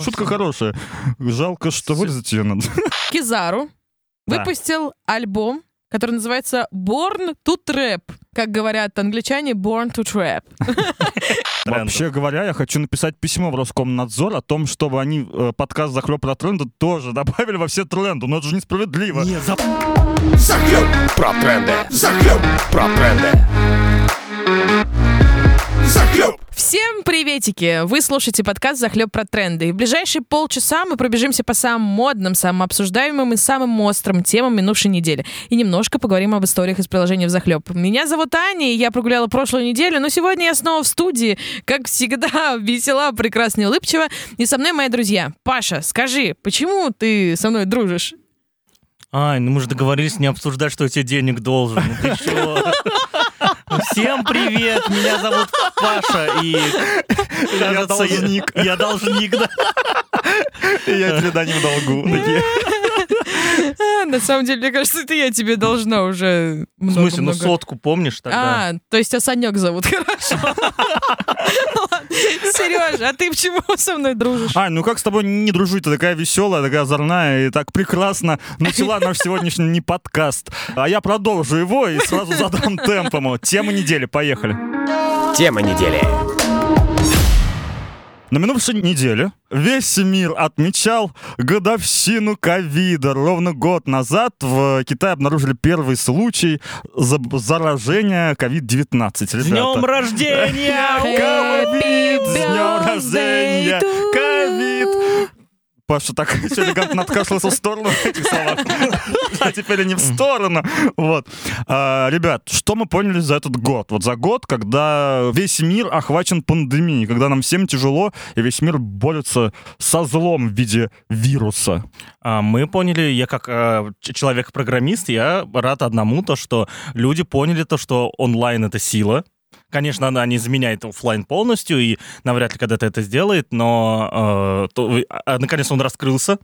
Шутка хорошая. Жалко, что вырезать ее надо. Кизару выпустил альбом, который называется Born to Trap. Как говорят англичане, Born to Trap. Вообще говоря, я хочу написать письмо в Роскомнадзор о том, чтобы они э, подкаст «Захлеб про тренды» тоже добавили во все тренды. Но это же несправедливо. Захлеб про тренды. Захлеб про тренды. Захлеб. Всем приветики! Вы слушаете подкаст «Захлеб про тренды». И в ближайшие полчаса мы пробежимся по самым модным, самым обсуждаемым и самым острым темам минувшей недели. И немножко поговорим об историях из приложения в «Захлеб». Меня зовут Аня, и я прогуляла прошлую неделю, но сегодня я снова в студии, как всегда, весела, прекрасна и улыбчива. И со мной мои друзья. Паша, скажи, почему ты со мной дружишь? Ай, ну мы же договорились не обсуждать, что я тебе денег должен. Ну ты Всем привет, меня зовут Паша, и Я кажется, должник. Я должник, да. И я тебе дань в долгу. А, на самом деле, мне кажется, это я тебе должна уже В смысле, ну сотку помнишь тогда? А, то есть тебя Санек зовут, хорошо. Сережа, а ты почему со мной дружишь? Ань, ну как с тобой не дружить? Ты такая веселая, такая озорная и так прекрасно начала наш сегодняшний не подкаст. А я продолжу его и сразу задам темпом. Тема недели, поехали. Тема недели. На минувшей неделе весь мир отмечал годовщину ковида. Ровно год назад в Китае обнаружили первый случай за- заражения ковид-19. С днем рождения! С днем рождения! Паша так еще элегантно откашлялся в сторону этих слов. А теперь они в сторону. Вот. А, Ребят, что мы поняли за этот год? Вот за год, когда весь мир охвачен пандемией, когда нам всем тяжело, и весь мир борется со злом в виде вируса. А, Мы поняли, я как ч- человек-программист, я рад одному, то, что люди поняли то, что онлайн — это сила. Конечно, она не заменяет оффлайн полностью, и навряд ли когда-то это сделает, но э, то а, наконец он раскрылся.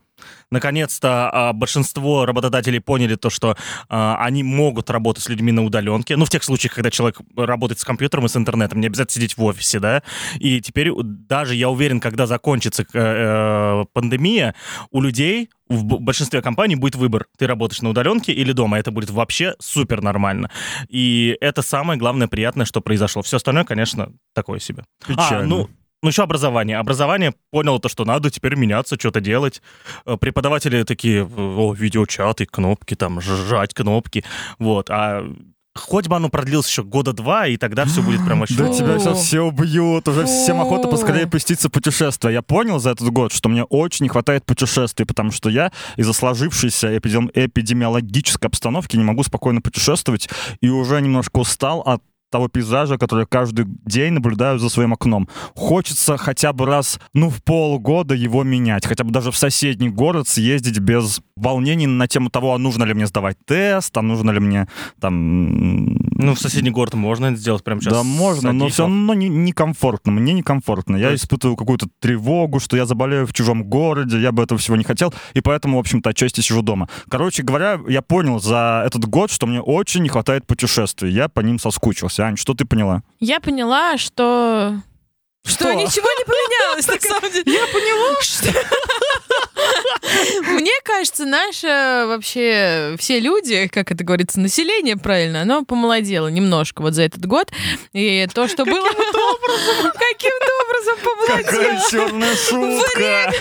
Наконец-то а, большинство работодателей поняли то, что а, они могут работать с людьми на удаленке. Ну, в тех случаях, когда человек работает с компьютером и с интернетом, не обязательно сидеть в офисе, да. И теперь даже, я уверен, когда закончится э, э, пандемия, у людей в большинстве компаний будет выбор. Ты работаешь на удаленке или дома. Это будет вообще супер нормально. И это самое главное приятное, что произошло. Все остальное, конечно, такое себе. Печально. А, ну, ну, еще образование. Образование поняло то, что надо теперь меняться, что-то делать. Э, Преподаватели такие, о, видеочаты, кнопки, там, жать кнопки. Вот. А хоть бы оно продлилось еще года два, и тогда все будет прям вообще... Да тебя сейчас все убьют, уже всем охота поскорее пуститься в путешествие. Я понял за этот год, что мне очень не хватает путешествий, потому что я из-за сложившейся эпидем- эпидемиологической обстановки не могу спокойно путешествовать и уже немножко устал от того пейзажа, который я каждый день наблюдаю за своим окном. Хочется хотя бы раз, ну, в полгода его менять, хотя бы даже в соседний город съездить без волнений на тему того, а нужно ли мне сдавать тест, а нужно ли мне там Ну, в соседний город можно это сделать прямо сейчас. да, можно, но все равно не- некомфортно. Мне некомфортно. Я есть- испытываю какую-то тревогу, что я заболею в чужом городе, я бы этого всего не хотел, и поэтому, в общем-то, отчасти сижу дома. Короче говоря, я понял за этот год, что мне очень не хватает путешествий. Я по ним соскучился. Ань, что ты поняла? Я поняла, что... Что, Что? ничего не поменялось, на самом деле. Я поняла. Мне кажется, наше вообще все люди, как это говорится, население, правильно, оно помолодело немножко вот за этот год. И то, что было... Каким-то образом помолодело. черная шутка!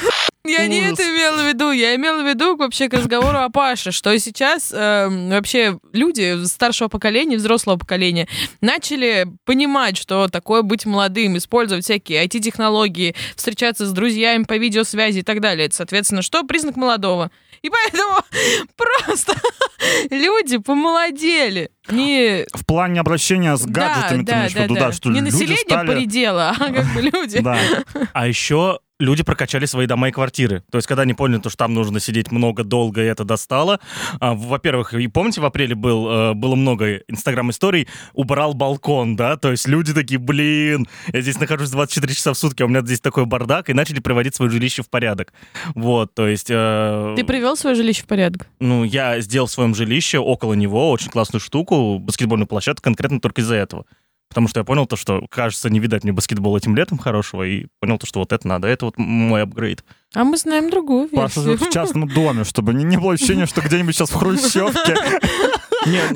Я не это имела в виду. Я имела в виду вообще к разговору о Паше, что сейчас эм, вообще люди старшего поколения, взрослого поколения начали понимать, что такое быть молодым, использовать всякие IT-технологии, встречаться с друзьями по видеосвязи и так далее. Это, соответственно, что? Признак молодого. И поэтому просто люди помолодели. Не, В плане обращения с гаджетами ты да, имеешь в да, виду, да. да, что Не люди население стали... поредело, а как бы люди. Да. А еще люди прокачали свои дома и квартиры. То есть, когда они поняли, то, что там нужно сидеть много, долго, и это достало. а, во-первых, и помните, в апреле был, э, было много инстаграм-историй, убрал балкон, да? То есть люди такие, блин, я здесь нахожусь 24 часа в сутки, а у меня здесь такой бардак, и начали приводить свое жилище в порядок. Вот, то есть... э, Ты привел свое жилище в порядок? ну, я сделал в своем жилище, около него, очень классную штуку, баскетбольную площадку, конкретно только из-за этого. Потому что я понял то, что, кажется, не видать мне баскетбол этим летом хорошего, и понял то, что вот это надо, это вот мой апгрейд. А мы знаем другую Паша версию. живет в частном доме, чтобы не, не было ощущения, что где-нибудь сейчас в Хрущевке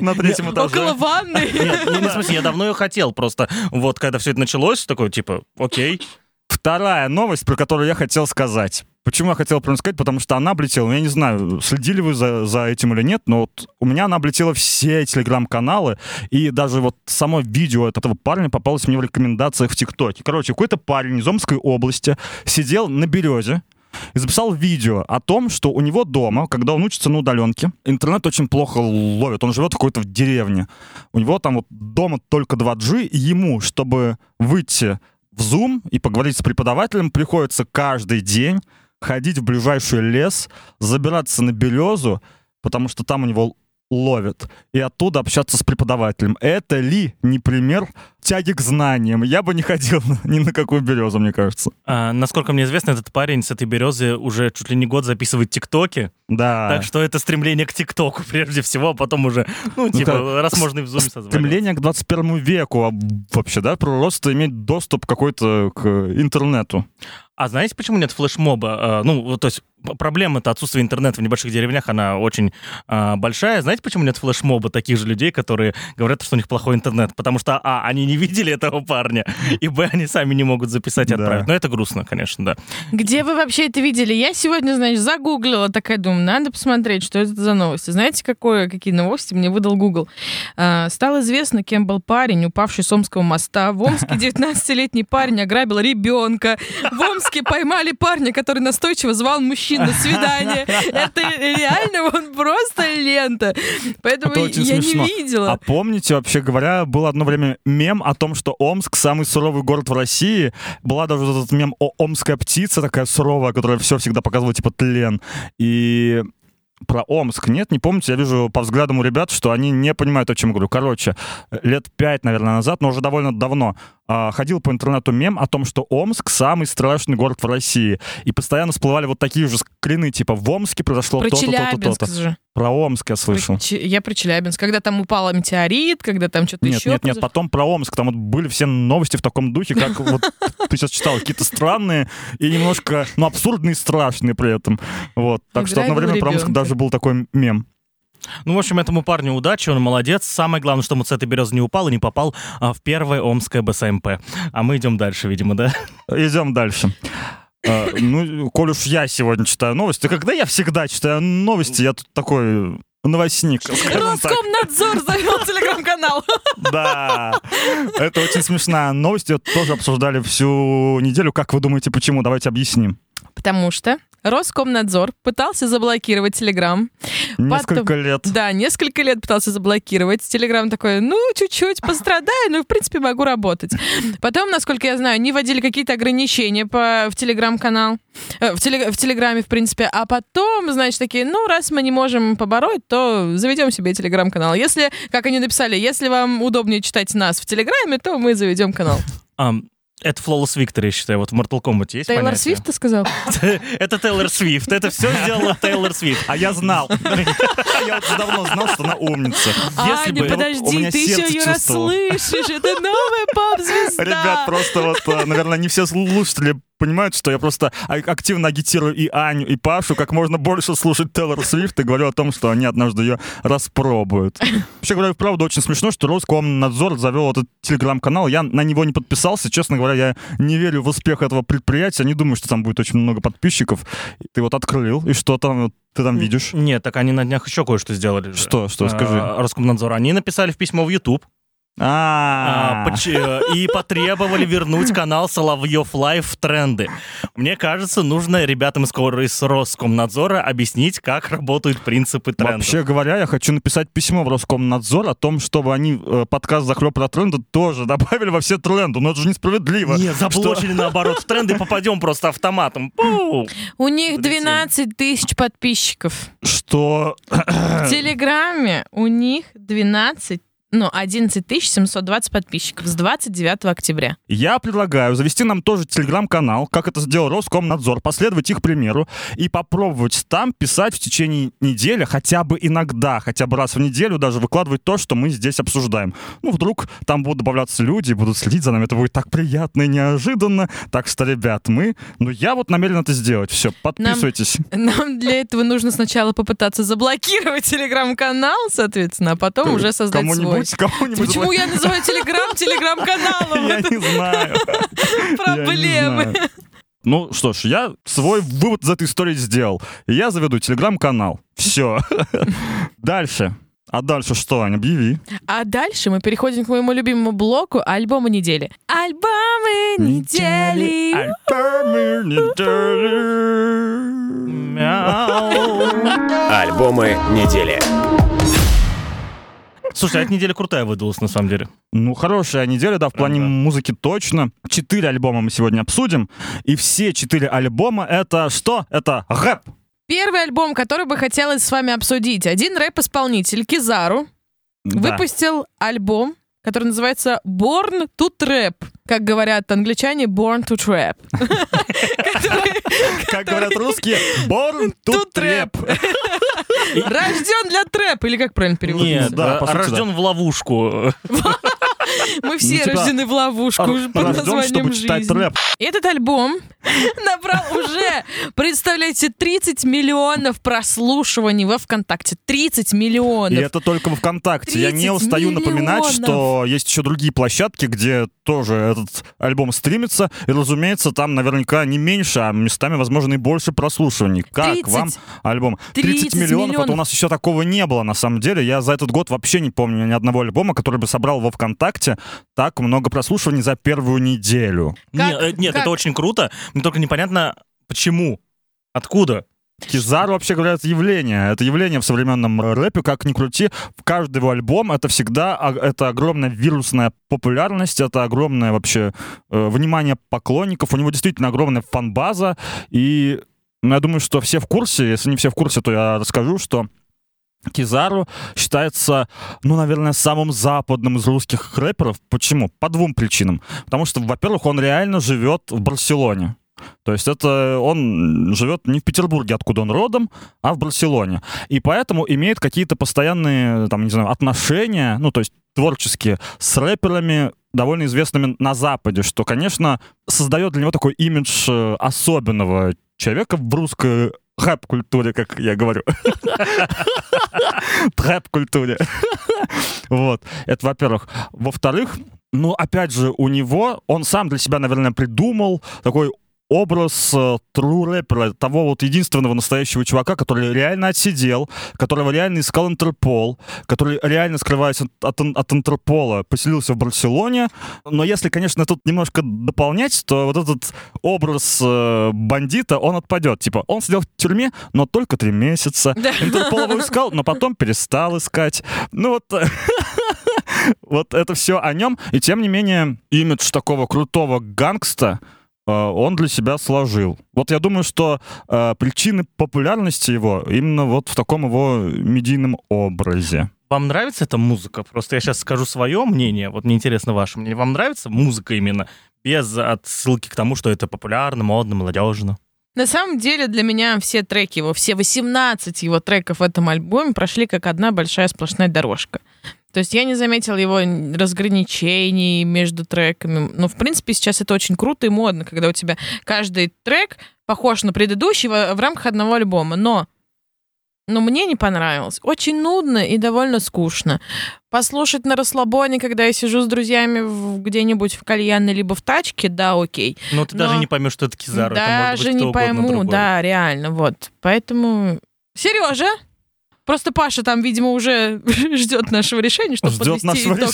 на третьем Около этаже. ванны. Нет, ну, в смысле, я давно ее хотел, просто вот когда все это началось, такой, типа, окей, Вторая новость, про которую я хотел сказать. Почему я хотел про сказать? Потому что она облетела, ну, я не знаю, следили вы за, за этим или нет, но вот у меня она облетела все телеграм-каналы, и даже вот само видео этого парня попалось мне в рекомендациях в ТикТоке. Короче, какой-то парень из Омской области сидел на березе, и записал видео о том, что у него дома, когда он учится на удаленке, интернет очень плохо ловит. Он живет какой-то в деревне. У него там вот дома только 2G, и ему, чтобы выйти в Zoom и поговорить с преподавателем, приходится каждый день ходить в ближайший лес, забираться на березу, потому что там у него ловят, и оттуда общаться с преподавателем. Это ли не пример тяги к знаниям? Я бы не ходил ни на какую березу, мне кажется. А, насколько мне известно, этот парень с этой березы уже чуть ли не год записывает тиктоки, Да. так что это стремление к тиктоку прежде всего, а потом уже, ну, типа, как раз можно и в зуме созваниваться. Стремление к 21 веку а, вообще, да, просто иметь доступ какой-то к интернету. А знаете, почему нет флешмоба? А, Ну, то есть п- проблема-то отсутствия интернета в небольших деревнях, она очень а, большая. Знаете, почему нет флешмоба таких же людей, которые говорят, что у них плохой интернет? Потому что, а, они не видели этого парня, и, б, они сами не могут записать и Да. отправить. Но это грустно, конечно, да. Где вы вообще это видели? Я сегодня, значит, загуглила, такая думаю, надо посмотреть, что это за новости. Знаете, какое, какие новости мне выдал Google? А, стало известно, кем был парень, упавший с Омского моста. В Омске 19-летний парень ограбил ребенка. В Омске поймали парня, который настойчиво звал мужчин на свидание. Это реально, он просто лента. Поэтому Это очень я смешно. не видела. А помните, вообще говоря, было одно время мем о том, что Омск самый суровый город в России. Была даже этот мем о омская птица, такая суровая, которая все всегда показывала, типа, тлен. И про Омск нет, не помните, я вижу по взглядам у ребят, что они не понимают, о чем я говорю. Короче, лет пять, наверное, назад, но уже довольно давно, а, ходил по интернету мем о том, что Омск самый страшный город в России. И постоянно всплывали вот такие же скрины, типа, в Омске произошло Про то-то, то-то, то-то. Про Омск я слышал. Про Я про Челябинск. Когда там упал метеорит, когда там что-то Нет, еще. нет, нет, потом про Омск. Там вот были все новости в таком духе, как вот ты сейчас читал, какие-то странные и немножко, ну, абсурдные и страшные при этом. Вот. Так что одно время про Омск даже был такой мем. Ну, в общем, этому парню удачи, он молодец. Самое главное, что он с этой березы не упал и не попал а, в первое омское БСМП. А мы идем дальше, видимо, да? Идем дальше. А, ну, коль уж я сегодня читаю новости, когда я всегда читаю новости, я тут такой новостник. Роскомнадзор завел телеграм-канал. Да, это очень смешная новость. Ее тоже обсуждали всю неделю. Как вы думаете, почему? Давайте объясним. Потому что Роскомнадзор пытался заблокировать Телеграм. Несколько лет. Да, несколько лет пытался заблокировать. Телеграм такой, ну, чуть-чуть пострадаю, но, в принципе, могу работать. Потом, насколько я знаю, они вводили какие-то ограничения по, в Телеграм-канал, э, в, теле- в Телеграме, в принципе. А потом, значит, такие, ну, раз мы не можем побороть, то заведем себе Телеграм-канал. Если, как они написали, если вам удобнее читать нас в Телеграме, то мы заведем канал. Ам, это Flawless Victory, я считаю. Вот в Mortal Kombat есть Тейлор понятие? Свифт, ты сказал? Это Тейлор Свифт. Это все сделала Тейлор Свифт. А я знал. Я вот уже давно знал, что она умница. Если Аня, подожди, меня ты еще сердце ее расслышишь. Это новая поп-звезда. Ребят, просто вот, э, наверное, не все слушатели понимают, что я просто а- активно агитирую и Аню, и Пашу как можно больше слушать Тейлор Свифт и говорю о том, что они однажды ее распробуют. Вообще говоря, правда, очень смешно, что Роскомнадзор завел этот телеграм-канал. Я на него не подписался. Честно говоря, я не верю в успех этого предприятия. Не думаю, что там будет очень много подписчиков. Ты вот открыл, и что там ты там видишь? Нет, так они на днях еще кое-что сделали. Что, что, скажи. А, Роскомнадзор. Они написали в письмо в YouTube а, А, э, и потребовали вернуть канал Соловьев Лайв в тренды. Мне кажется, нужно ребятам из Роскомнадзора объяснить, как работают принципы трендов. Вообще говоря, я хочу написать письмо в Роскомнадзор о том, чтобы они э, подкаст «Захлеб про тренды» тоже добавили во все тренды. Но это же несправедливо. Нет, заблочили наоборот в тренды, попадем просто автоматом. У них Полетели. 12 тысяч подписчиков. Что? В Телеграме у них 12 Ну, 11 720 подписчиков с 29 октября. Я предлагаю завести нам тоже телеграм-канал, как это сделал Роскомнадзор, последовать их примеру и попробовать там писать в течение недели, хотя бы иногда, хотя бы раз в неделю даже выкладывать то, что мы здесь обсуждаем. Ну, вдруг там будут добавляться люди, будут следить за нами, это будет так приятно и неожиданно. Так что, ребят, мы... Ну, я вот намерен это сделать. Все, подписывайтесь. Нам для этого нужно сначала попытаться заблокировать телеграм-канал, соответственно, а потом уже создать свой. Кому-нибудь, кому-нибудь... Почему я называю телеграм телеграм-каналом? Я не знаю. Проблемы. Ну что ж, я свой вывод из этой истории сделал. Я заведу телеграм-канал. Все. Дальше. А дальше что, Ань, объяви. А дальше мы переходим к моему любимому блоку альбома недели. Альбомы недели. Альбомы недели. Альбомы недели. Слушай, а эта неделя крутая выдалась, на самом деле. Ну, хорошая неделя, да, в плане Ага. музыки точно. Четыре альбома мы сегодня обсудим. И все четыре альбома это что? Это рэп. Первый альбом, который бы хотелось с вами обсудить. Один рэп-исполнитель Кизару Да. выпустил альбом, который называется Born to Trap. Как говорят англичане, Born to Trap. Как говорят русские, born to trap. Рожден для трэп, или как правильно переводится? Нет, да, а- рожден в ловушку. Мы все Ну, типа, рождены в ловушку под названием жизнь. Этот альбом набрал уже, представляете, 30 миллионов прослушиваний во ВКонтакте. 30 И миллионов. это только в ВКонтакте. Я не 30 устаю напоминать, миллионов. что есть еще другие площадки, где тоже этот альбом стримится. И, разумеется, там наверняка не меньше, а местами, возможно, и больше прослушиваний. Как 30. вам альбом? 30 миллионов, это у миллионов. нас еще такого не было, на самом деле. Я за этот год вообще не помню ни одного альбома, который бы собрал во ВКонтакте так много прослушиваний за первую неделю. Как- Нет, э, нет, как? это очень круто. Мне только непонятно, почему. Откуда? Кизару, вообще говоря, это явление. Это явление в современном рэпе, как ни крути. В каждый его альбом это всегда это огромная вирусная популярность, это огромное вообще э, внимание поклонников. У него действительно огромная фан-база. И ну, я думаю, что все в курсе. Если не все в курсе, то я расскажу, что Кизару считается, ну, наверное, самым западным из русских рэперов. Почему? По двум причинам. Потому что, во-первых, он реально живет в Барселоне. То есть это он живет не в Петербурге, откуда он родом, а в Барселоне. И поэтому имеет какие-то постоянные, там, не знаю, отношения, ну, то есть творческие, с рэперами, довольно известными на Западе, что, конечно, создает для него такой имидж э, особенного человека в русской рэп-культуре, как я говорю. Трэп-культуре. Вот. Это, во-первых. Во-вторых, ну, опять же, у него, он сам для себя, наверное, придумал такой образ э, true рэпера, того вот единственного настоящего чувака, который реально отсидел, которого реально искал Интерпол, который реально, скрываясь от, от, от Интерпола, поселился в Барселоне. Но если, конечно, тут немножко дополнять, то вот этот образ э, бандита, он отпадет. Типа, он сидел в тюрьме, но только три месяца. Да. Интерпол его искал, но потом перестал искать. Ну вот... Вот это все о нем. И тем не менее, имидж такого крутого гангста он для себя сложил. Вот я думаю, что э, причины популярности его именно вот в таком его медийном образе. Вам нравится эта музыка? Просто я сейчас скажу свое мнение, вот мне интересно ваше мнение. Вам нравится музыка именно без отсылки к тому, что это популярно, модно, молодежно? На самом деле для меня все треки его, все 18 его треков в этом альбоме прошли как одна большая сплошная дорожка. То есть я не заметила его разграничений между треками. Но, в принципе, сейчас это очень круто и модно, когда у тебя каждый трек похож на предыдущий в, в рамках одного альбома. Но, но мне не понравилось. Очень нудно и довольно скучно. Послушать на расслабоне, когда я сижу с друзьями где-нибудь в кальянной либо в тачке, да, окей. Но ты Но- даже не поймешь, что это Кизару. это может Даже быть не пойму, да, реально, вот. Поэтому... Сережа! Просто Паша там, видимо, уже ждет нашего решения, чтобы Ждет нашего итог.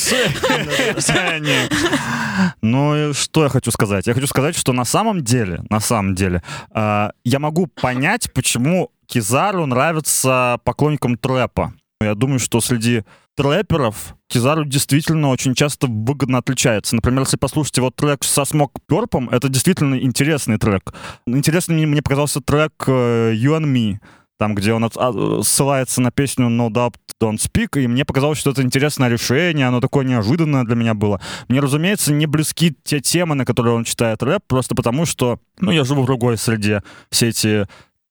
решения. Ну, что я хочу сказать? Я хочу сказать, что на самом деле, на самом деле, э, я могу понять, почему Кизару нравится поклонникам трэпа. Я думаю, что среди трэперов Кизару действительно очень часто выгодно отличается. Например, если послушать его трек со Смок Перпом, это действительно интересный трек. Интересным мне- мне показался трек э, You and Me. Там, где он от- а, ссылается на песню No Doubt Don't Speak, и мне показалось, что это интересное решение, оно такое неожиданное для меня было. Мне, разумеется, не близки те темы, на которые он читает рэп, просто потому что, ну, я живу в другой среде. Все эти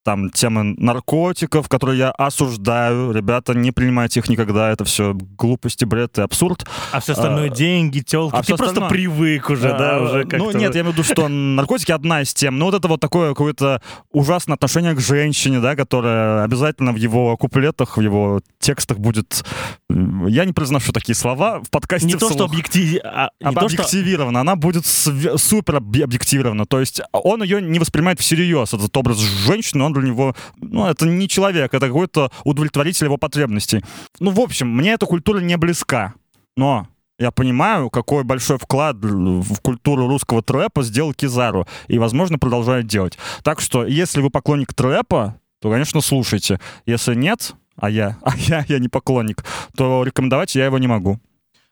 там темы наркотиков, которые я осуждаю. Ребята, не принимайте их никогда. Это все глупости, бред и абсурд. А все остальное А, деньги, телки. а Ты просто остальное- привык уже, да, А, уже Ну, как-то. нет, я имею в виду, что наркотики одна из тем. Но вот это вот такое какое-то ужасное отношение к женщине, да, которое обязательно в его куплетах, в его текстах будет... Я не произношу такие слова в подкасте Не то, что вслух. объектив... а, не то, что- объективирована, она будет супер объ- объективирована. То есть он ее не воспринимает всерьез, этот образ женщины, он для него, ну, это не человек, это какой-то удовлетворитель его потребностей. Ну, в общем, мне эта культура не близка, но я понимаю, какой большой вклад в культуру русского трэпа сделал Кизару, и, возможно, продолжает делать. Так что, если вы поклонник трэпа, то, конечно, слушайте. Если нет, а я, а я, я не поклонник, то рекомендовать я его не могу.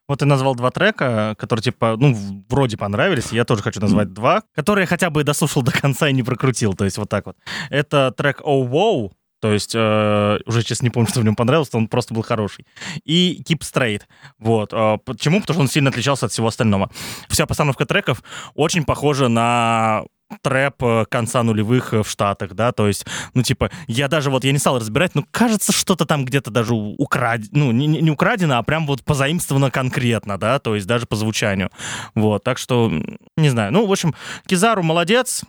Вот ты назвал два трека, которые, типа, ну, вроде понравились. Я тоже хочу назвать два, которые хотя бы дослушал до конца и не прокрутил. То есть вот так вот. Это трек «Oh Wow», то есть э, уже, честно, не помню, что в нем понравилось, он просто был хороший. И Keep Straight. Вот. Э, почему? Потому что он сильно отличался от всего остального. Вся постановка треков очень похожа на трэп э, конца нулевых э, в Штатах, да, то есть, ну, типа, я даже вот, я не стал разбирать, но кажется, что-то там где-то даже украдено, ну, не, не украдено, а прям вот позаимствовано конкретно, да, то есть даже по звучанию, вот, так что, не знаю, ну, в общем, Кизару молодец,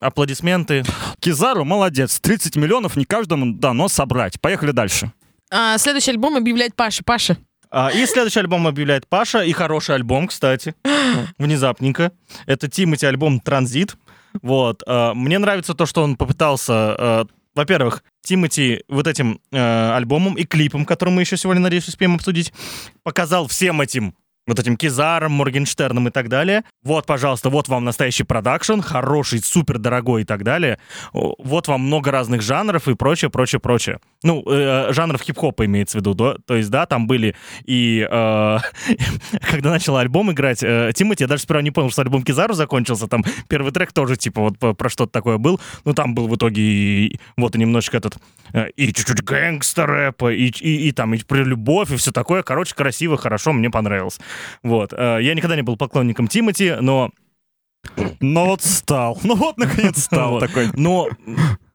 аплодисменты, Кизару молодец. 30 миллионов не каждому дано собрать. Поехали дальше. А, следующий альбом объявляет Паша. Паша. А, И следующий альбом объявляет Паша, и хороший альбом, кстати, внезапненько. Это Тимати альбом «Транзит». Вот. а, Мне нравится то, что он попытался, а, во-первых, Тимати вот этим э, альбомом и клипом, который мы еще сегодня, надеюсь, успеем обсудить, показал всем этим вот этим Кизаром, Моргенштерном и так далее. Вот, пожалуйста, вот вам настоящий продакшн, хороший, супер дорогой и так далее. Вот вам много разных жанров и прочее, прочее, прочее. Ну, э, жанров хип-хопа имеется в виду, да? То есть, да, там были и... э, когда начал альбом играть э, Тимати, я даже сперва не понял, что альбом Кизару закончился. Там первый трек тоже, типа, вот про что-то такое был. Ну, там был в итоге и, вот и немножечко этот... э, и чуть-чуть гэнгстер рэпа, и, и, и там и про любовь, и все такое. Короче, красиво, хорошо, мне понравилось. Вот. Э, Я никогда не был поклонником Тимати, но Ну вот стал. Ну вот, наконец, стал такой. но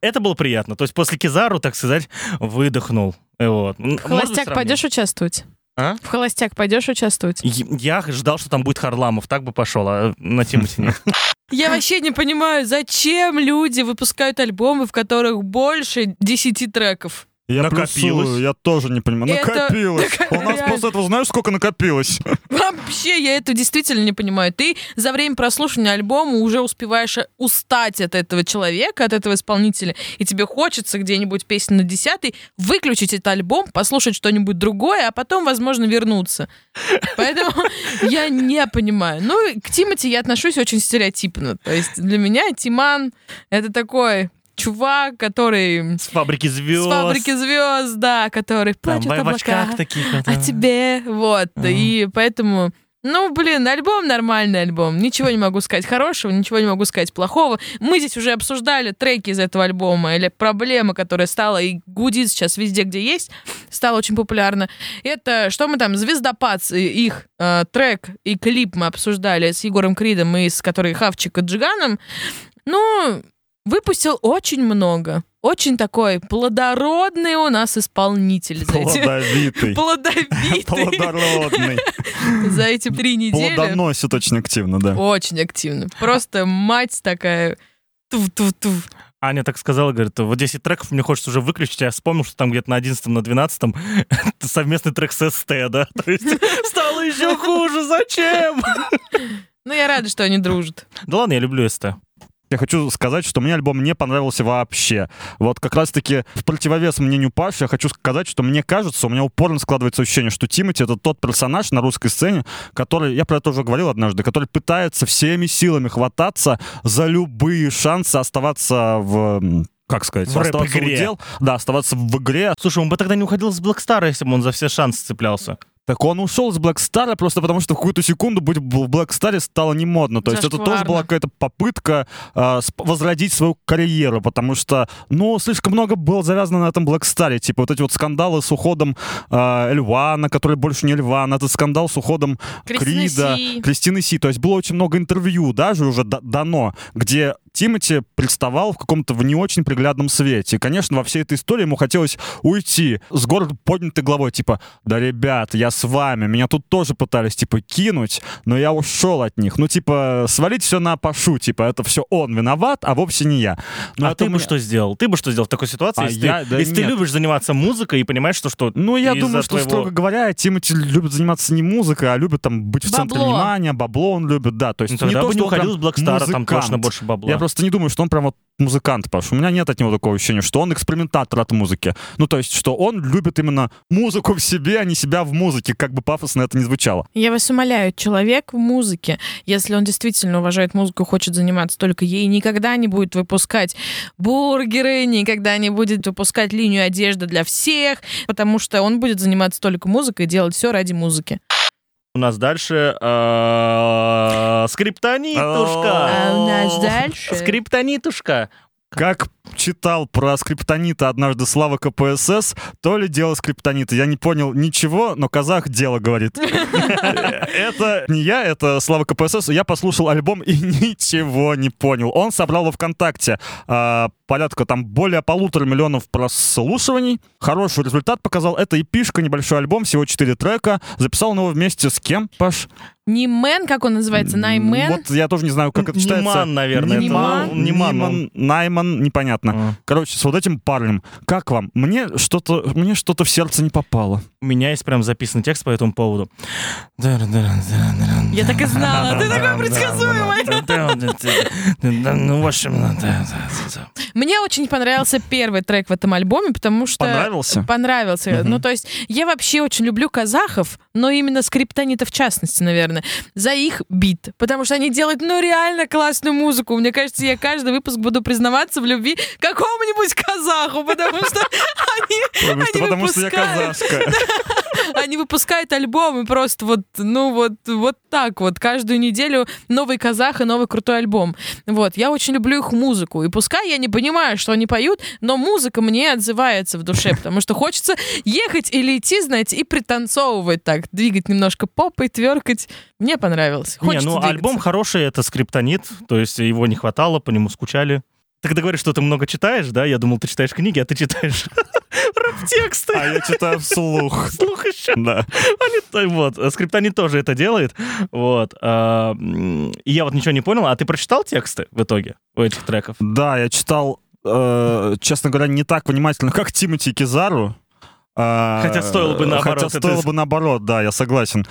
это было приятно. То есть после Кизару, так сказать, выдохнул. Э, Вот. В холостяк пойдешь участвовать? А? В холостяк пойдешь участвовать? Я ждал, что там будет Харламов, так бы пошел, а на Тимати нет. Я вообще не понимаю, зачем люди выпускают альбомы, в которых больше 10 треков. Я Накопилось. плюсую, я тоже не понимаю. Это- Накопилось. так, У нас реально. после этого знаешь, сколько накопилось? Вообще, я это действительно не понимаю. Ты за время прослушивания альбома уже успеваешь устать от этого человека, от этого исполнителя, и тебе хочется где-нибудь песню на десятый выключить этот альбом, послушать что-нибудь другое, а потом, возможно, вернуться. Поэтому я не понимаю. Ну, и к Тимати я отношусь очень стереотипно. То есть для меня Тиман — это такой чувак, который С фабрики звезд. с фабрики звезд, да, который Там, плачет в облака таких. вот, а. тебе, вот, Ага. и поэтому, ну, блин, альбом нормальный альбом, ничего не могу сказать хорошего, ничего не могу сказать плохого. Мы здесь уже обсуждали треки из этого альбома, или проблема, которая стала и гудит сейчас везде, где есть, стала очень популярна. Это, что мы там, Звездопад, их э, трек и клип мы обсуждали с Егором Кридом и с который Хавчик и Джиганом, ну, выпустил очень много. Очень такой плодородный у нас исполнитель за эти, Плодовитый. плодовитый Плодородный. за эти три недели. Плодоносит очень активно, да. Очень активно. Просто мать такая. Туф-туф-туф. Аня так сказала, говорит, вот 10 треков мне хочется уже выключить, а я вспомнил, что там где-то на 11 на 12 совместный трек с СТ, да? То есть стало еще хуже, зачем? Ну, я рада, что они дружат. Да ладно, я люблю СТ. Я хочу сказать, что мне альбом не понравился вообще. Вот как раз-таки в противовес мнению Паши я хочу сказать, что мне кажется, у меня упорно складывается ощущение, что Тимати — это тот персонаж на русской сцене, который, я про это уже говорил однажды, который пытается всеми силами хвататься за любые шансы оставаться в как сказать, В оставаться рэп-игре. дел, да, оставаться в игре. Слушай, он бы тогда не уходил с Блэкстара, если бы он за все шансы цеплялся. Так он ушел с Star просто потому, что в какую-то секунду быть в Star стало не модно. То есть это тоже Зашкварно. была какая-то попытка э, возродить свою карьеру, потому что, ну, слишком много было завязано на этом Star. Типа вот эти вот скандалы с уходом э, Эльвана, который больше не Эльван, этот скандал с уходом Кристины Крида, Си. Кристины Си. То есть было очень много интервью даже уже да- дано, где Тимати представал в каком-то в не очень приглядном свете. И, конечно, во всей этой истории ему хотелось уйти с гордо поднятой головой, типа, да, ребят, я с вами, меня тут тоже пытались, типа, кинуть, но я ушел от них. Ну, типа, свалить все на Пашу, типа, это все он виноват, а вовсе не я. Но а это ты бы мне- что сделал? Ты бы что сделал в такой ситуации, А если, я- ты, да если ты любишь заниматься музыкой и понимаешь, что что Ну, я думаю, что, твоего- строго говоря, Тимати любит заниматься не музыкой, а любит там быть в центре внимания, бабло он любит, да. То есть Ну, не то, бы не уходил с Blackstar, там точно больше бабла. Я просто не думаю, что он прям вот музыкант, Паш. У меня нет от него такого ощущения, что он экспериментатор от музыки. Ну, то есть, что он любит именно музыку в себе, а не себя в музыке, как бы пафосно это ни звучало. Я вас умоляю, человек в музыке, если он действительно уважает музыку, хочет заниматься только ей, никогда не будет выпускать бургеры, никогда не будет выпускать линию одежды для всех, потому что он будет заниматься только музыкой и делать все ради музыки. У нас дальше э, скриптонитушка. А у нас дальше... Скриптонитушка. Как читал про скриптонита однажды Слава КПСС, то ли дело скриптонита. Я не понял ничего, но казах дело говорит. Это не я, это Слава КПСС. Я послушал альбом и ничего не понял. Он собрал во ВКонтакте а, порядка там более полутора миллионов прослушиваний. Хороший результат показал. Это эпишка, небольшой альбом, всего четыре трека. Записал он его вместе с кем, Паш? Нимен, как он называется? Наймен? Вот я тоже не знаю, как это читается. Ниман, наверное. Ниман, Найман, непонятно. А. Короче, с вот этим парнем. Как вам? Мне что-то, мне что-то в сердце не попало. У меня есть прям записанный текст по этому поводу. Я так и знала, ты такой предсказуемый. Ну, в общем. Мне очень понравился первый трек в этом альбоме, потому что... Понравился? Понравился. Ну, то есть, я вообще очень люблю казахов, но именно скриптонитов в частности, наверное, за их бит. Потому что они делают, ну, реально классную музыку. Мне кажется, я каждый выпуск буду признаваться в любви какому-нибудь казаху, потому что они, Потому что, я казашка. они выпускают альбомы просто вот, ну вот, вот так вот. Каждую неделю новый казах и новый крутой альбом. Вот, я очень люблю их музыку. И пускай я не понимаю, что они поют, но музыка мне отзывается в душе, потому что хочется ехать или идти, знаете, и пританцовывать так, двигать немножко попой, тверкать. Мне понравилось. Не, Хочется ну двигаться. альбом хороший, это скриптонит, то есть его не хватало, по нему скучали. Ты когда говоришь, что ты много читаешь, да, я думал, ты читаешь книги, а ты читаешь рэп-тексты. А я читаю вслух. Слух еще. Да. Они Вот, э, скриптонит тоже это делает. Вот. а, И я вот ничего не понял. А ты прочитал тексты в итоге у этих треков? Да, я читал, э, честно говоря, не так внимательно, как Тимати Кизару. А, Хотя стоило бы наоборот, Хотя стоило бы наоборот, да, я согласен.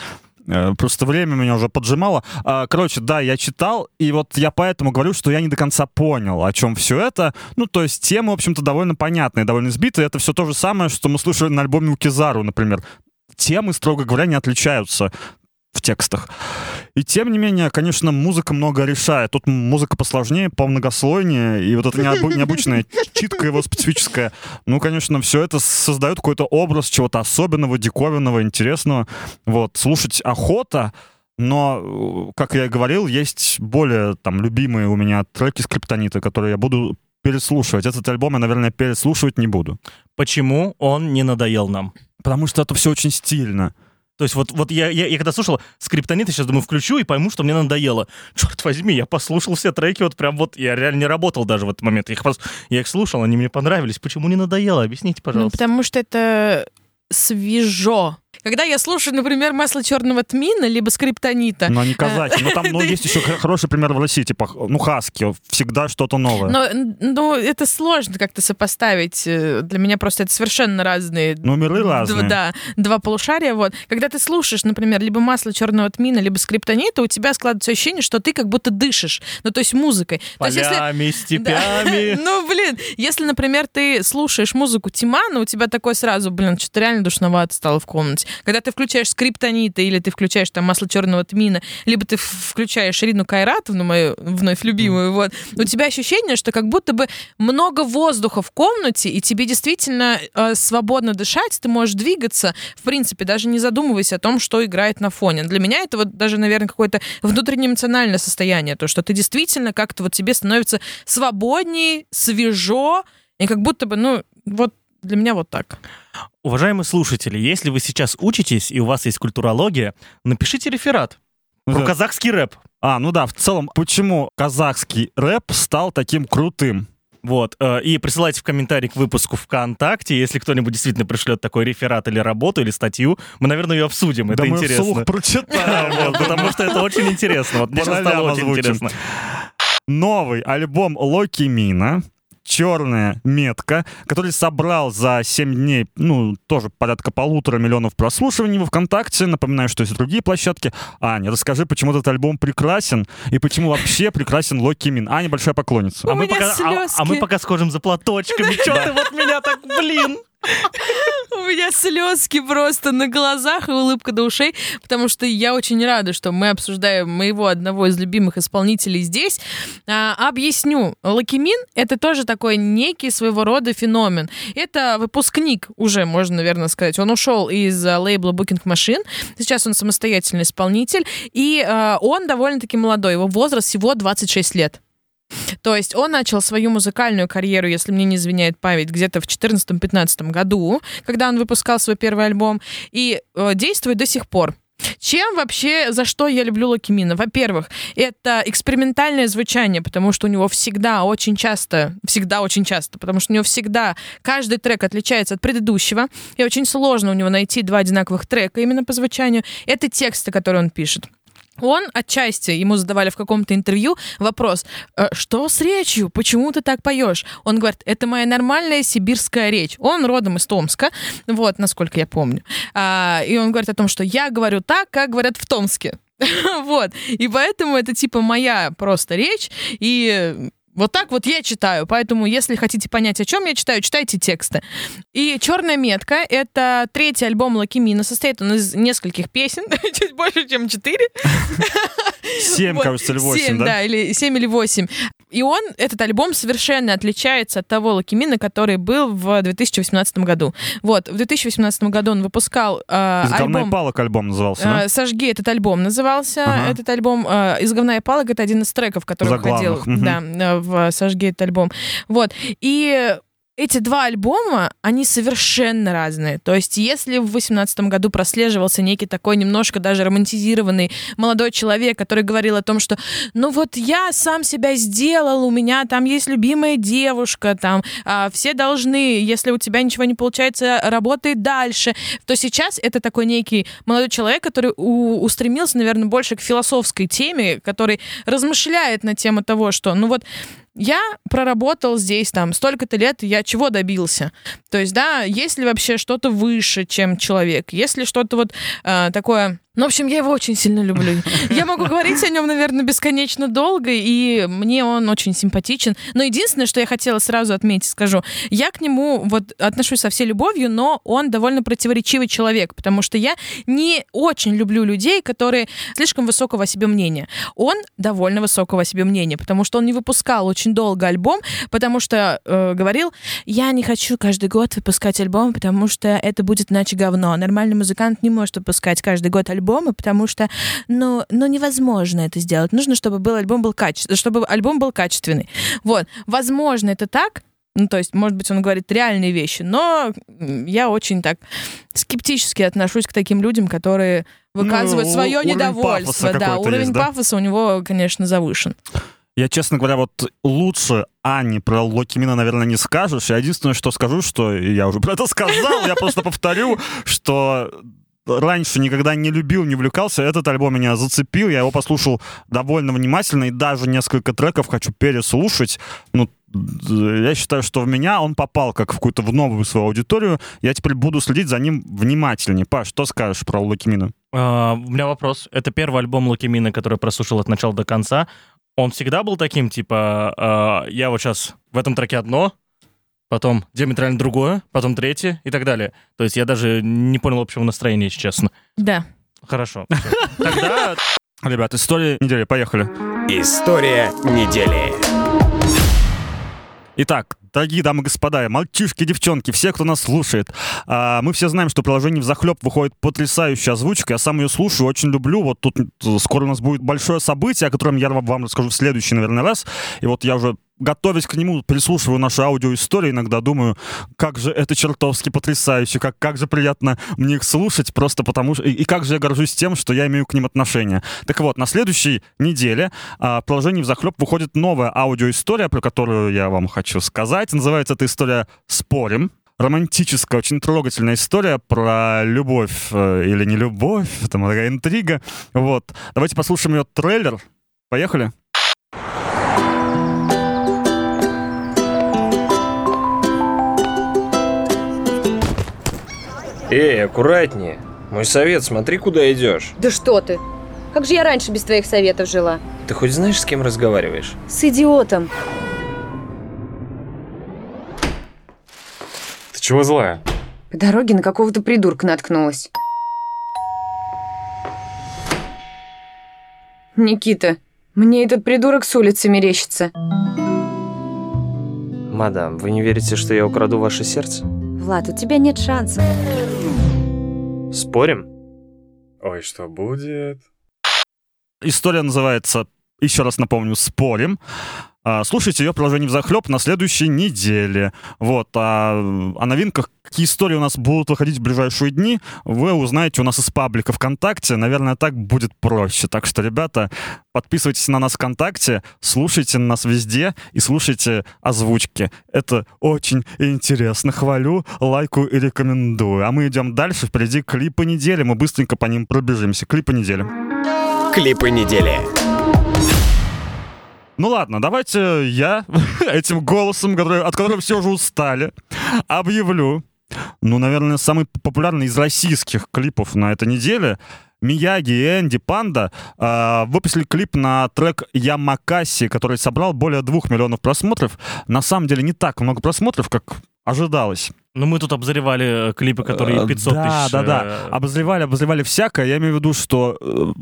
Э, Просто время меня уже поджимало. А, Короче, да, я читал, и вот я поэтому говорю, что я не до конца понял, о чем все это. Ну, то есть темы, в общем-то, довольно понятные, довольно сбитые. Это все то же самое, что мы слышали на альбоме у Кизару, например. Темы, строго говоря, не отличаются в текстах. И тем не менее, конечно, музыка много решает. Тут музыка посложнее, помногослойнее, и вот эта необы- необычная читка его специфическая. Ну, конечно, все это создает какой-то образ чего-то особенного, диковинного, интересного. Вот, слушать охота, но, как я и говорил, есть более там любимые у меня треки скриптонита, которые я буду переслушивать. Этот альбом я, наверное, переслушивать не буду. Почему он не надоел нам? Потому что это все очень стильно. То есть вот, вот я, я, я когда слушал скриптонит, я сейчас думаю, включу и пойму, что мне надоело. Черт возьми, я послушал все треки, вот прям вот, я реально не работал даже в этот момент. Я их, я их слушал, они мне понравились. Почему не надоело? Объясните, Ну, пожалуйста. потому что это свежо. Когда я слушаю, например, масло черного тмина, либо скриптонита, Но они казахи. Но там ну, есть еще хороший пример в России, типа, ну, хаски. Всегда что-то новое. Но, ну, это сложно как-то сопоставить. Э, Для меня просто это совершенно разные. Ну, миры разные. Да, два полушария. Вот. Когда ты слушаешь, например, либо масло черного тмина, либо скриптонита, у тебя складывается ощущение, что ты как будто дышишь. Ну, то есть музыкой. То есть, если- Полями, Да. степями. Ну, блин, если, например, ты слушаешь музыку Тимана, у тебя такой сразу, блин, что-то реально душновато стало в комнате. Когда ты включаешь скриптонита или ты включаешь там масло черного тмина, либо ты включаешь Ирину Кайратовну, мою вновь любимую, вот, у тебя ощущение, что как будто бы много воздуха в комнате, и тебе действительно э, свободно дышать, ты можешь двигаться, в принципе, даже не задумываясь о том, что играет на фоне. Для меня это вот даже, наверное, какое-то внутреннее эмоциональное состояние, то, что ты действительно как-то вот тебе становится свободней, свежо, и как будто бы, ну, вот для меня вот так. Уважаемые слушатели, если вы сейчас учитесь и у вас есть культурология, напишите реферат Ну про да. казахский рэп. А, ну да, в целом, почему казахский рэп стал таким крутым? Вот. э, И присылайте в комментарий к выпуску ВКонтакте, если кто-нибудь действительно пришлет такой реферат или работу, или статью, мы, наверное, ее обсудим. Это да мы интересно. вслух прочитаем. Потому что это очень интересно. Вот мне стало очень интересно. Новый альбом Локи Мина черная метка, который собрал за 7 дней, ну, тоже порядка полутора миллионов прослушиваний во ВКонтакте. Напоминаю, что есть другие площадки. Аня, расскажи, почему этот альбом прекрасен и почему вообще прекрасен Loqiemean. Аня большая поклонница. У А мы, пока, а- а мы пока схожим за платочками. Че ты вот меня так, блин? У меня слезки просто на глазах и улыбка до ушей, потому что я очень рада, что мы обсуждаем моего одного из любимых исполнителей здесь. А, объясню. Loqiemean — это тоже такой некий своего рода феномен. Это выпускник уже, можно, наверное, сказать. Он ушел из а, лейбла Booking Machine. Сейчас он самостоятельный исполнитель. И а, он довольно-таки молодой. Его возраст всего 26 лет. То есть он начал свою музыкальную карьеру, если мне не изменяет память, где-то в 2014-2015 году, когда он выпускал свой первый альбом, и э, действует до сих пор. Чем вообще, за что я люблю Лакимина? Во-первых, это экспериментальное звучание, потому что у него всегда очень часто, всегда очень часто, потому что у него всегда каждый трек отличается от предыдущего, и очень сложно у него найти два одинаковых трека именно по звучанию. Это тексты, которые он пишет. Он отчасти, ему задавали в каком-то интервью вопрос, «Э, что с речью, почему ты так поешь? Он говорит, это моя нормальная сибирская речь. Он родом из Томска, вот, насколько я помню. А, и он говорит о том, что я говорю так, как говорят в Томске. Вот. И поэтому это типа моя просто речь. И вот так вот я читаю. Поэтому, если хотите понять, о чем я читаю, читайте тексты. И «Черная метка» — это третий альбом Лакимина. Состоит он из нескольких песен, чуть больше, чем четыре. Семь, кажется, или восемь, семь, да? или семь или восемь. И он, этот альбом, совершенно отличается от того Лакимина, который был в 2018 году. Вот, в 2018 году он выпускал э, Из альбом... палок альбом назывался, да? э, «Сожги» этот альбом назывался. Ага. Этот альбом э, «Из говна и палок» — это один из треков, который входил мгм. да, э, в «Сожги» этот альбом. Вот. И эти два альбома, они совершенно разные. То есть, если в 2018 году прослеживался некий такой немножко даже романтизированный молодой человек, который говорил о том, что ну вот я сам себя сделал, у меня там есть любимая девушка, там а, все должны, если у тебя ничего не получается, работай дальше, то сейчас это такой некий молодой человек, который у- устремился, наверное, больше к философской теме, который размышляет на тему того, что ну вот я проработал здесь там столько-то лет, я чего добился? То есть, да, есть ли вообще что-то выше, чем человек? Есть ли что-то вот э, такое... Ну, в общем, я его очень сильно люблю. Я могу говорить о нем, наверное, бесконечно долго, и мне он очень симпатичен. Но единственное, что я хотела сразу отметить, скажу, я к нему вот отношусь со всей любовью, но он довольно противоречивый человек, потому что я не очень люблю людей, которые слишком высокого о себе мнения. Он довольно высокого о себе мнения, потому что он не выпускал очень долго альбом, потому что э, говорил, я не хочу каждый год выпускать альбом, потому что это будет иначе говно. Нормальный музыкант не может выпускать каждый год альбомы, потому что, ну, ну невозможно это сделать. Нужно, чтобы был альбом был качественный, чтобы альбом был качественный. Вот, возможно, это так. Ну, то есть, может быть, он говорит реальные вещи, но я очень так скептически отношусь к таким людям, которые выказывают Ну, свое уровень недовольство. Да, уровень есть, да? пафоса у него, конечно, завышен. Я, честно говоря, вот лучше Ани про Локимина, наверное, не скажешь. Я единственное, что скажу, что я уже про это сказал, я просто повторю, что раньше никогда не любил, не увлекался. Этот альбом меня зацепил, я его послушал довольно внимательно, и даже несколько треков хочу переслушать. Ну, я считаю, что в меня он попал как в какую-то в новую свою аудиторию. Я теперь буду следить за ним внимательнее. Паш, что скажешь про Локимина? А, У меня вопрос. Это первый альбом Лукимина, который прослушал от начала до конца. Он всегда был таким, типа, а, я вот сейчас в этом треке одно, потом диаметрально другое, потом третье и так далее. То есть я даже не понял общего настроения, если честно. Да. Хорошо. всё. Тогда Ребят, история недели, поехали. История недели. Итак, дорогие дамы и господа, мальчишки, девчонки, все, кто нас слушает, а, мы все знаем, что приложение в захлеб выходит потрясающая озвучка. Я сам ее слушаю, очень люблю. Вот тут э, скоро у нас будет большое событие, о котором я вам расскажу в следующий, наверное, раз. И вот я уже готовясь к нему, прислушиваю наши аудиоистории, иногда думаю, как же это чертовски потрясающе, как, как же приятно мне их слушать, просто потому что... И, и как же я горжусь тем, что я имею к ним отношение. Так вот, на следующей неделе а, в приложении в захлеб выходит новая аудиоистория, про которую я вам хочу сказать. Называется эта история «Спорим». Романтическая, очень трогательная история про любовь э, или не любовь, там такая интрига. Вот. Давайте послушаем ее трейлер. Поехали. Эй, аккуратнее. Мой совет, смотри, куда идешь. Да что ты? Как же я раньше без твоих советов жила? Ты хоть знаешь, с кем разговариваешь? С идиотом. Ты чего злая? По дороге на какого-то придурка наткнулась. Никита, мне этот придурок с улицы мерещится. Мадам, вы не верите, что я украду ваше сердце? Влад, у тебя нет шансов. Спорим? Ой, что будет? История называется, еще раз напомню, «Спорим». А, Слушайте ее в приложении в захлеб на следующей неделе. Вот. А о новинках, какие истории у нас будут выходить в ближайшие дни, вы узнаете у нас из паблика ВКонтакте. Наверное, так будет проще. Так что, ребята, подписывайтесь на нас ВКонтакте, слушайте нас везде и слушайте озвучки. Это очень интересно. Хвалю, лайкаю и рекомендую. А мы идем дальше. Впереди клипы недели. Мы быстренько по ним пробежимся. Клипы недели. Клипы недели. Ну ладно, давайте я этим голосом, который, от которого все уже устали, объявлю, ну, наверное, самый популярный из российских клипов на этой неделе. Мияги и Энди Панда э, выпустили клип на трек Ямакаси, который собрал более двух миллионов просмотров. На самом деле не так много просмотров, как ожидалось. Ну, мы тут обозревали э, клипы, которые Э, 500 да, тысяч... Да, да, э, Обозревали, обозревали всякое. Я имею в виду, что э,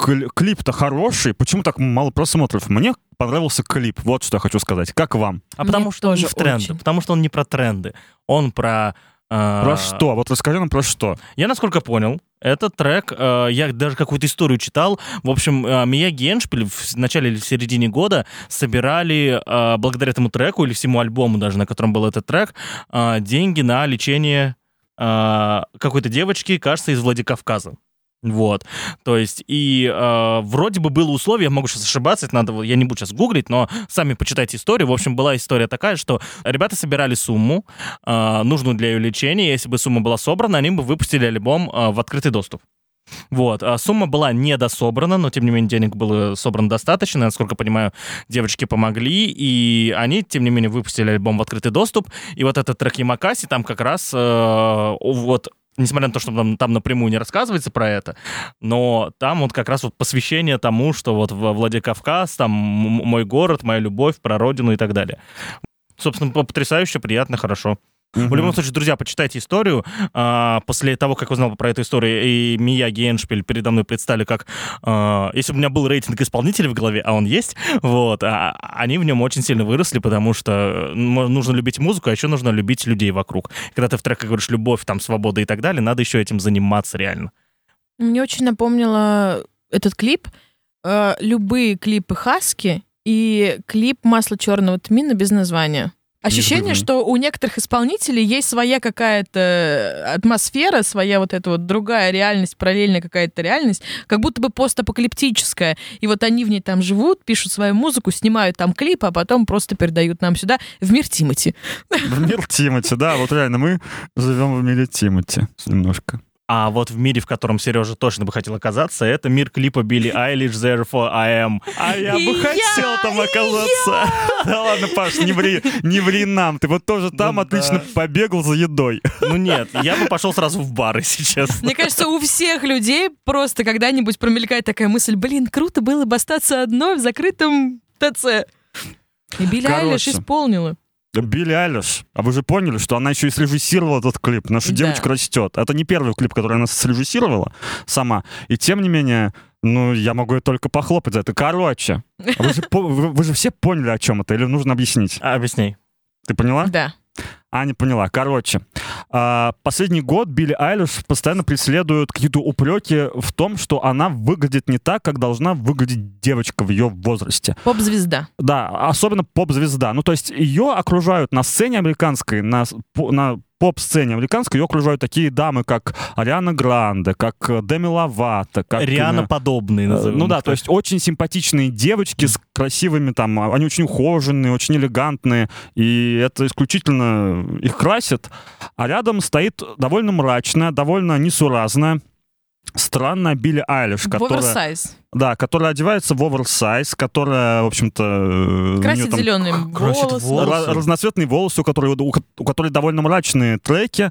кли- клип-то хороший. Почему так мало просмотров? Мне понравился клип. Вот что я хочу сказать. Как вам? А Мне потому что он не в тренды, очень. потому что он не про тренды. Он про... э, Про что? Вот расскажи нам про что. Я, насколько понял, этот трек, э, я даже какую-то историю читал. В общем, э, Мияги и Эншпиль в начале или в середине года собирали, э, благодаря этому треку или всему альбому даже, на котором был этот трек, деньги на лечение какой-то девочки, кажется, из Владикавказа. Вот, то есть, и э, вроде бы было условие, я могу сейчас ошибаться, это надо, я не буду сейчас гуглить, но сами почитайте историю. В общем, была история такая, что ребята собирали сумму, э, нужную для ее лечения, если бы сумма была собрана, они бы выпустили альбом э, в открытый доступ. Вот, а сумма была недособрана, но, тем не менее, денег было собрано достаточно, насколько понимаю, девочки помогли, и они, тем не менее, выпустили альбом в открытый доступ, и вот этот трек Ямакаси, там как раз э, вот несмотря на то, что там, там напрямую не рассказывается про это, но там вот как раз вот посвящение тому, что вот во Владикавказ, там мой город, моя любовь, про родину и так далее. Собственно, по- потрясающе, приятно, хорошо. В любом случае, друзья, почитайте историю. А, после того, как узнал про эту историю, и Мияги и Эншпиль передо мной предстали как... а, если бы у меня был рейтинг исполнителей в голове, а он есть, вот, а, они в нем очень сильно выросли, потому что нужно любить музыку, а еще нужно любить людей вокруг. Когда ты в треках говоришь «любовь», там, «свобода» и так далее, надо еще этим заниматься реально. Мне очень напомнило этот клип, э, любые клипы Хаски и клип «Масло черного тмина» без названия. Ощущение, что у некоторых исполнителей есть своя какая-то атмосфера, своя вот эта вот другая реальность, параллельная какая-то реальность, как будто бы постапокалиптическая. И вот они в ней там живут, пишут свою музыку, снимают там клипы, а потом просто передают нам сюда в мир Тимати. В мир Тимати, да, вот реально мы живем в мире Тимати немножко. А вот в мире, в котором Сережа точно бы хотел оказаться, это мир клипа Билли Айлиш «Therefore I Am». А я И бы я, хотел там оказаться. Да ладно, Паш, не ври, не ври нам. Ты вот тоже там Ну отлично да. побегал за едой. Ну нет, я бы пошел сразу в бар, если честно. Мне кажется, у всех людей просто когда-нибудь промелькает такая мысль, блин, круто было бы остаться одной в закрытом ТЦ. И Билли Короче. Айлиш исполнила. Билли Айлиш, а вы же поняли, что она еще и срежиссировала этот клип. Наша Да. девочка растет. Это не первый клип, который она срежиссировала сама. И тем не менее, ну, я могу ей только похлопать за это. Короче, а вы же, по- вы, вы же все поняли, о чем это, или нужно объяснить? А, объясни. Ты поняла? Да. А, не поняла. Короче, а, последний год Билли Айлиш постоянно преследует какие-то упреки в том, что она выглядит не так, как должна выглядеть девочка в ее возрасте. Поп-звезда. Да, особенно поп-звезда. Ну, то есть ее окружают на сцене американской, на, на поп-сцене американской, ее окружают такие дамы, как Ариана Гранде, как э, Деми Ловато, как... Риана э, подобные назовем. Ну да, то есть очень симпатичные девочки с красивыми там, а, они очень ухоженные, очень элегантные, и это исключительно их красит. А рядом стоит довольно мрачная, довольно несуразная, странная Билли Айлиш, которая... оверсайз. Да, которая одевается в оверсайз, которая, в общем-то... э, Красит там зеленым красит волосы. волосы. ра- разноцветные волосы, у которой, у, у которой довольно мрачные треки.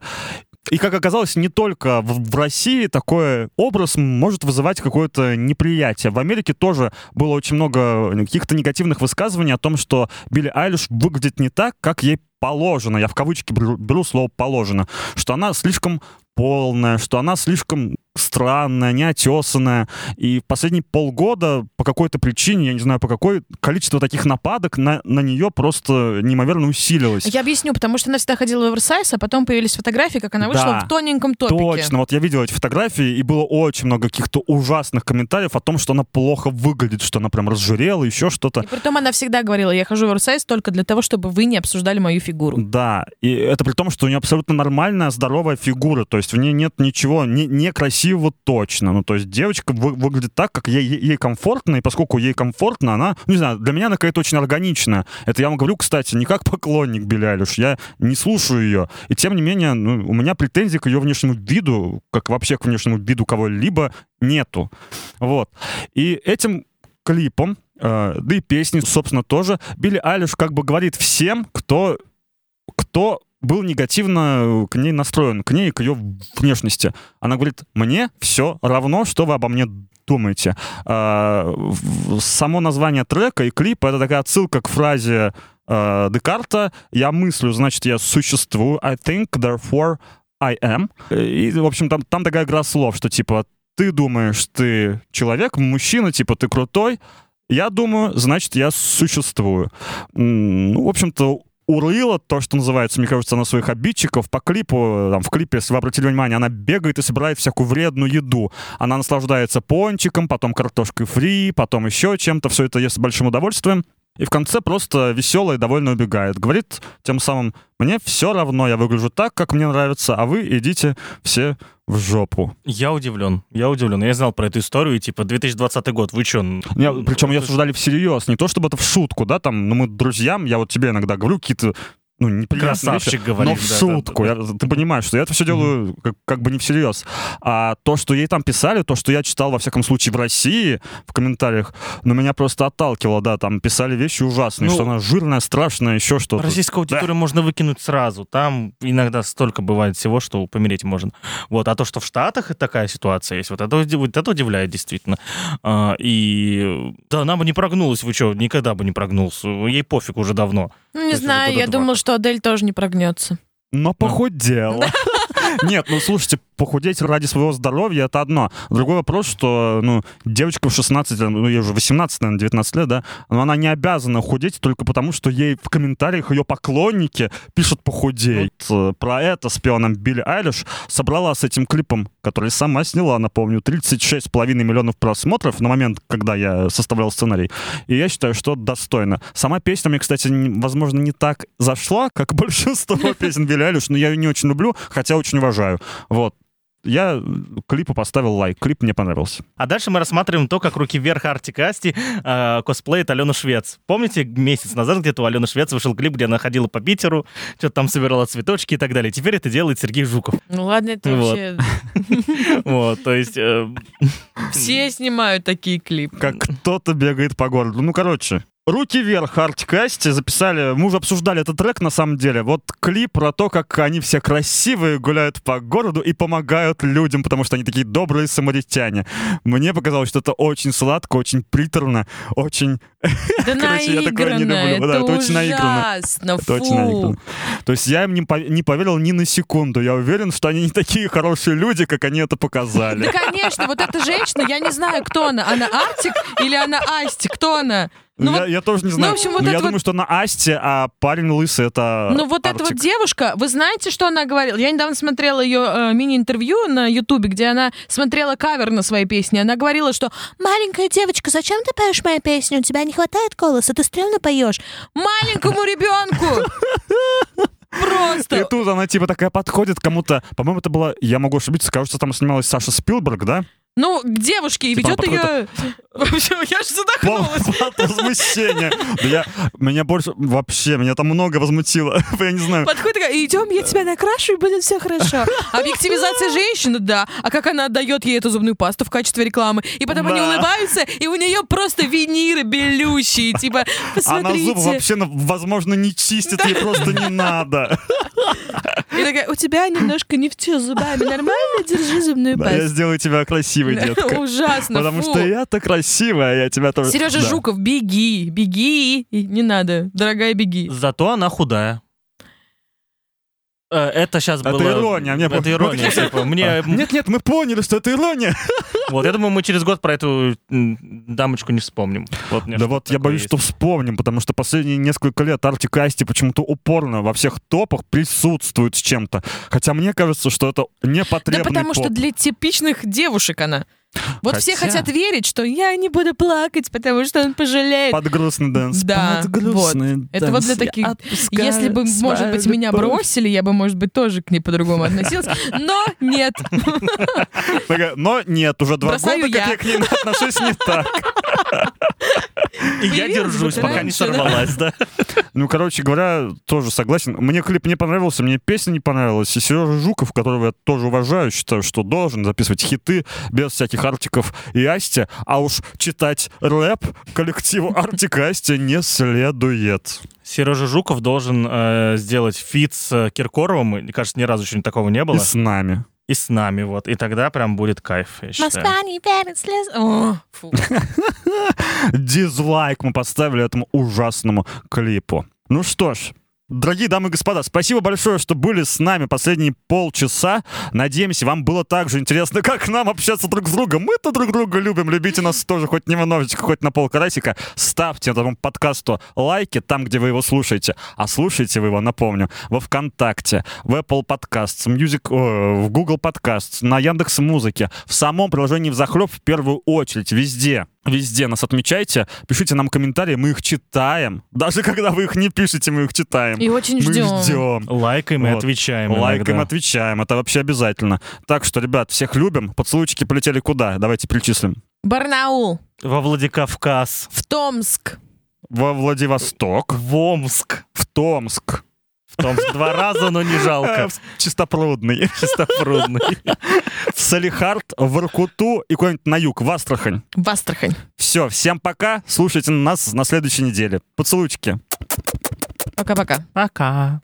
И, как оказалось, не только в, в России такой образ может вызывать какое-то неприятие. В Америке тоже было очень много каких-то негативных высказываний о том, что Билли Айлиш выглядит не так, как ей положено. Я в кавычки беру, беру слово «положено». Что она слишком полная, что она слишком странная, неотесанная. И последние полгода по какой-то причине, я не знаю по какой, количество таких нападок на, на нее просто неимоверно усилилось. Я объясню, потому что она всегда ходила в оверсайз, а потом появились фотографии, как она вышла Да. в тоненьком топике. Точно, вот я видел эти фотографии, и было очень много каких-то ужасных комментариев о том, что она плохо выглядит, что она прям разжирела, еще что-то. И притом она всегда говорила, я хожу в оверсайз только для того, чтобы вы не обсуждали мою фигуру. Да, и это при том, что у нее абсолютно нормальная, здоровая фигура, то есть в ней нет ничего не, некрасивого точно. Ну, то есть девочка вы- выглядит так, как ей, ей- комфортно, и поскольку ей комфортно, она, ну, не знаю, для меня она какая-то очень органичная. Это я вам говорю, кстати, не как поклонник Билли Айлиш, я не слушаю ее. И тем не менее, ну, у меня претензий к ее внешнему виду, как вообще к внешнему виду кого-либо, нету. Вот. И этим клипом, э, да и песни, собственно, тоже, Билли Айлиш как бы говорит всем, кто кто был негативно к ней настроен, к ней, к ее внешности. Она говорит, мне все равно, что вы обо мне думаете. А, Само название трека и клипа — это такая отсылка к фразе э, Декарта «Я мыслю, значит, я существую. I think, therefore I am». И, в общем, там, там такая игра слов, что, типа, ты думаешь, ты человек, мужчина, типа, ты крутой, я думаю, значит, я существую. Ну, в общем-то, урыла то, что называется, мне кажется, на своих обидчиков. По клипу, там, в клипе, если вы обратили внимание, она бегает и собирает всякую вредную еду. Она наслаждается пончиком, потом картошкой фри, потом еще чем-то. Все это ест с большим удовольствием. И в конце просто веселая и довольно убегает. Говорит тем самым, мне все равно, я выгляжу так, как мне нравится, а вы идите все в жопу. Я удивлен. Я удивлен. Я знал про эту историю, и типа 2020 год. Вы чё? н- причем ее это ж- осуждали всерьез, не то чтобы это в шутку, да, там, ну мы друзьям, я вот тебе иногда говорю какие-то ну, неприятные Красавчик вещи, говорит, но в да, да, шутку. да, Я- ты понимаешь, что я это все делаю как, как бы не всерьез. А то, что ей там писали, то, что я читал, во всяком случае, в России, в комментариях, ну, меня просто отталкивало, да, там писали вещи ужасные, Ну, что она жирная, страшная, еще что-то. Российскую аудиторию можно выкинуть сразу. Там иногда столько бывает всего, что помереть можно. Вот. А то, что в Штатах такая ситуация есть, вот это, вот это удивляет действительно. А, и да, она бы не прогнулась. Вы что, никогда бы не прогнулся. Ей пофиг уже давно. Ну, не знаю, года я думала, что Адель тоже не прогнется. Но похудела. Нет, ну слушайте, похудеть ради своего здоровья это одно. Другой вопрос, что ну, девочка в 16, лет, ну ей уже 18, наверное, 19 лет, да, но она не обязана худеть только потому, что ей в комментариях ее поклонники пишут похудей. Вот, Про это спела нам Билли Айлиш, собрала с этим клипом, который сама сняла, напомню, 36,5 миллионов просмотров на момент, когда я составлял сценарий. И я считаю, что достойно. Сама песня мне, кстати, возможно, не так зашла, как большинство песен Билли Айлиш, но я ее не очень люблю, хотя очень уважаю. Вот. Я клипу поставил лайк. Клип мне понравился. А дальше мы рассматриваем то, как руки вверх Арти Касти э, косплеит Алену Швец. Помните, месяц назад где-то у Алены Швец вышел клип, где она ходила по Питеру, что-то там собирала цветочки и так далее. Теперь это делает Сергей Жуков. Ну ладно, это Вот. вообще... Вот, то есть... э, Все снимают такие клипы. Как кто-то бегает по городу. Ну, короче, Руки вверх, Артикасти записали, мы уже обсуждали этот трек на самом деле. Вот клип про то, как они все красивые, гуляют по городу и помогают людям, потому что они такие добрые самаритяне. Мне показалось, что это очень сладко, очень приторно, очень... Да Короче, я такое не люблю. Да, это это очень наигранно. Это очень наигранно. То есть я им не поверил ни на секунду. Я уверен, что они не такие хорошие люди, как они это показали. Да, конечно, вот эта женщина, я не знаю, кто она. Она Артик или она Асти? Кто она? Ну, я, вот, я тоже не знаю. в общем, вот Но я это вот- думаю, что на Асте, а парень лысый это ну вот эта вот Артик. девушка, вы знаете, что она говорила? Я недавно смотрела ее э, мини-интервью на Ютубе, где она смотрела кавер на свои песни. Она говорила, что «Маленькая девочка, зачем ты поешь мои песни? У тебя не хватает голоса, ты стрёмно поешь». Маленькому ребенку! И Просто. тут она типа такая подходит кому-то. По-моему, это была, я могу ошибиться, кажется, там снималась Саша Спилберг, да? Ну, к девушке и Типа ведет ее... В общем, я же задохнулась. от возмущения. Да я, меня больше, вообще, меня там много возмутило. Я не знаю. Подходит такая, идем, я тебя накрашу, и будет все хорошо. Объективизация женщины, да. А как она отдает ей эту зубную пасту в качестве рекламы. И потом они Да. улыбаются, и у нее просто виниры белющие. Типа, Она посмотрите. зубы вообще, ну, возможно, не чистит, ей просто не надо. И такая, у тебя немножко не в те зубами. Нормально? Держи зубную Да, я пасту. сделаю тебя красивой, детка. Ужасно, Потому фу. что я-то красивая, я тебя тоже... Сережа Да. Жуков, беги, беги. Не надо, дорогая, беги. Зато она худая. Э, Это сейчас Это было... ирония, мне Это по- ирония, типа, мне... Нет-нет, мы поняли, что это ирония. Вот, я думаю, мы через год про эту дамочку не вспомним. Вот, Да вот я боюсь, есть. что вспомним, потому что последние несколько лет Артик и Асти почему-то упорно во всех топах присутствуют с чем-то. Хотя мне кажется, что это Да непотребный потому что поп. для типичных девушек она. Вот все Хотя- хотят верить, что я не буду плакать, потому что он пожалеет. Под грустный dance. Да, под грустный Это вот dance. для Я таких... отпускаю Если бы, может быть, меня любовь. бросили, я бы, может быть, тоже к ней по-другому относилась. Но нет. Но нет, уже два Бросаю года, как я. я к ней отношусь не так. И я держусь, пока не сорвалась, да. Ну, короче говоря, тоже согласен. Мне клип не понравился, мне песня не понравилась. И Сережа Жуков, которого я тоже уважаю, считаю, что должен записывать хиты без всяких Artik ов и Asti, а уж читать рэп коллективу Artik & Asti не следует. Сережа Жуков должен э, сделать feat с э, Киркоровым. Мне кажется, ни разу еще такого не было. И с нами. И с нами, вот. И тогда прям будет кайф, я считаю. Москва не. Дизлайк мы поставили этому ужасному клипу. Ну что ж, Дорогие дамы и господа, спасибо большое, что были с нами последние полчаса. Надеемся, вам было так же интересно, как нам общаться друг с другом. Мы-то друг друга любим. Любите нас тоже хоть немножечко, хоть на полкарасика. Ставьте этому подкасту лайки там, где вы его слушаете. А слушаете вы его, напомню, во ВКонтакте, в Apple Podcasts, Music, э, в Google Podcasts, на Яндекс Музыке, в самом приложении «Взахлеб» в первую очередь, везде. Везде нас отмечайте, пишите нам комментарии, мы их читаем. Даже когда вы их не пишете, мы их читаем. И очень Мы ждем. ждем. Лайкаем и Вот. отвечаем Лайкаем, иногда. отвечаем. Это вообще обязательно. Так что, ребят, всех любим. Поцелуйчики полетели куда? Давайте перечислим. Барнаул, Во Владикавказ. в Томск, Во Владивосток, В Омск. в Томск, В Томск два раза, но не э, жалко. Чистопрудный, Чистопрудный. в Салихард, в Иркуту и куда-нибудь на юг, в Астрахань. в Астрахань. Все, всем пока. Слушайте нас на следующей неделе. Поцелуйчики. Пока-пока. Пока.